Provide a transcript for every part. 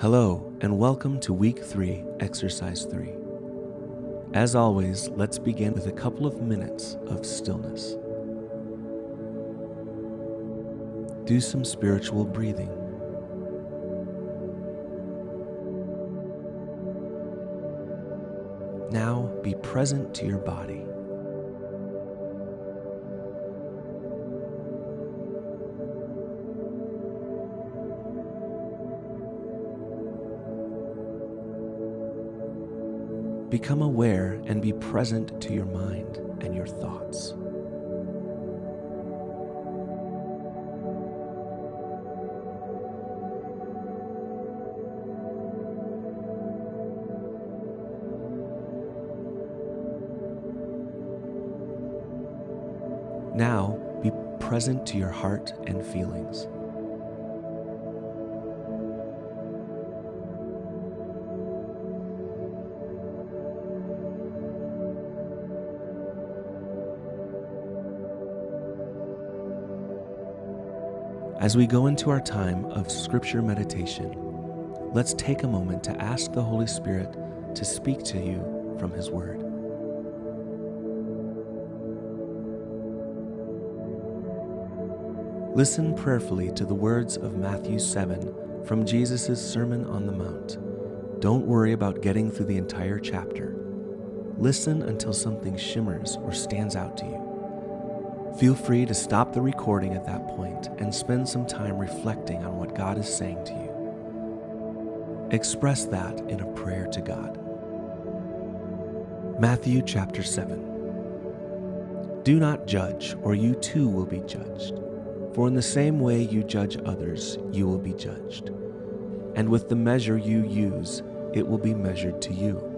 Hello, and welcome to Week 3, Exercise 3. As always, let's begin with a couple of minutes of stillness. Do some spiritual breathing. Now be present to your body. Become aware and be present to your mind and your thoughts. Now, be present to your heart and feelings. As we go into our time of scripture meditation, let's take a moment to ask the Holy Spirit to speak to you from His Word. Listen prayerfully to the words of Matthew 7 from Jesus' Sermon on the Mount. Don't worry about getting through the entire chapter. Listen until something shimmers or stands out to you. Feel free to stop the recording at that point and spend some time reflecting on what God is saying to you. Express that in a prayer to God. Matthew chapter 7. Do not judge, or you too will be judged. For in the same way you judge others, you will be judged. And with the measure you use, it will be measured to you.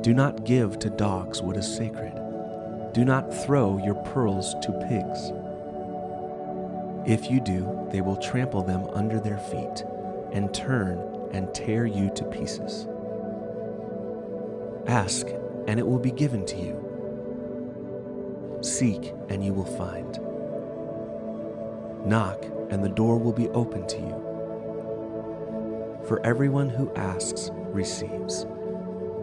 Do not give to dogs what is sacred do not throw your pearls to pigs. If you do, they will trample them under their feet and turn and tear you to pieces. Ask, and it will be given to you. Seek, and you will find. Knock, and the door will be open to you. For everyone who asks receives,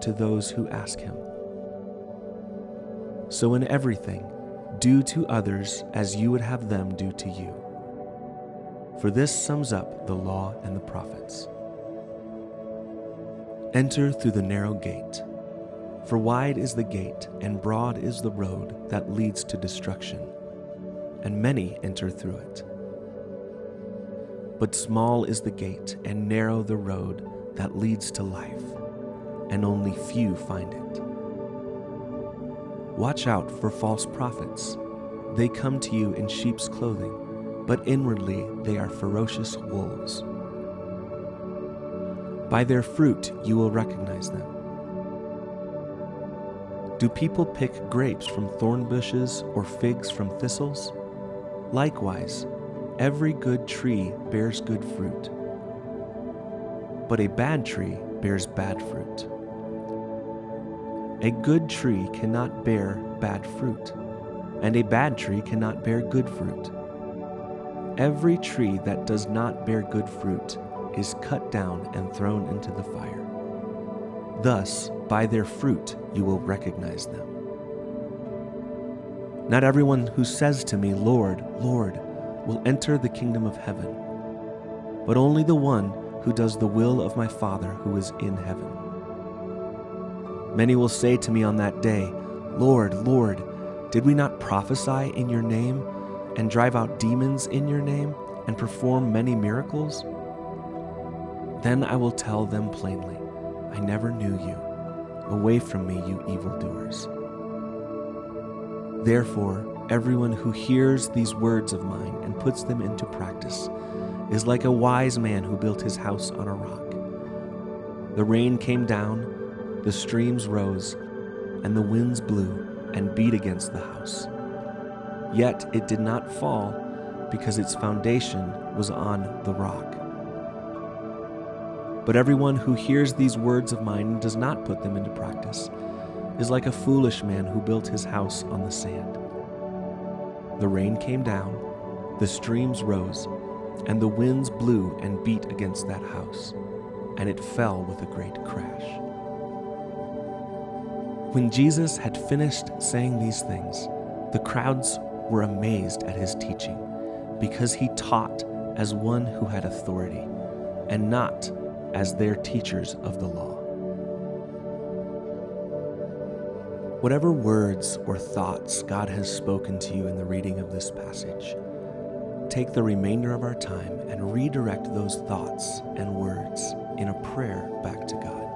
to those who ask him? So, in everything, do to others as you would have them do to you. For this sums up the law and the prophets. Enter through the narrow gate. For wide is the gate, and broad is the road that leads to destruction, and many enter through it. But small is the gate, and narrow the road that leads to life, and only few find it. Watch out for false prophets. They come to you in sheep's clothing, but inwardly they are ferocious wolves. By their fruit you will recognize them. Do people pick grapes from thorn bushes or figs from thistles? Likewise, every good tree bears good fruit, but a bad tree bears bad fruit. A good tree cannot bear bad fruit, and a bad tree cannot bear good fruit. Every tree that does not bear good fruit is cut down and thrown into the fire. Thus, by their fruit you will recognize them. Not everyone who says to me, Lord, Lord, will enter the kingdom of heaven, but only the one who does the will of my Father who is in heaven. Many will say to me on that day, Lord, Lord, did we not prophesy in your name, and drive out demons in your name, and perform many miracles? Then I will tell them plainly, I never knew you. Away from me, you evildoers. Therefore, everyone who hears these words of mine and puts them into practice is like a wise man who built his house on a rock. The rain came down, the streams rose, and the winds blew and beat against the house. Yet it did not fall because its foundation was on the rock. But everyone who hears these words of mine and does not put them into practice is like a foolish man who built his house on the sand. The rain came down, the streams rose, and the winds blew and beat against that house, and it fell with a great crash. When Jesus had finished saying these things, the crowds were amazed at his teaching, because he taught as one who had authority, and not as their teachers of the law. Whatever words or thoughts God has spoken to you in the reading of this passage, take the remainder of our time and redirect those thoughts and words in a prayer back to God.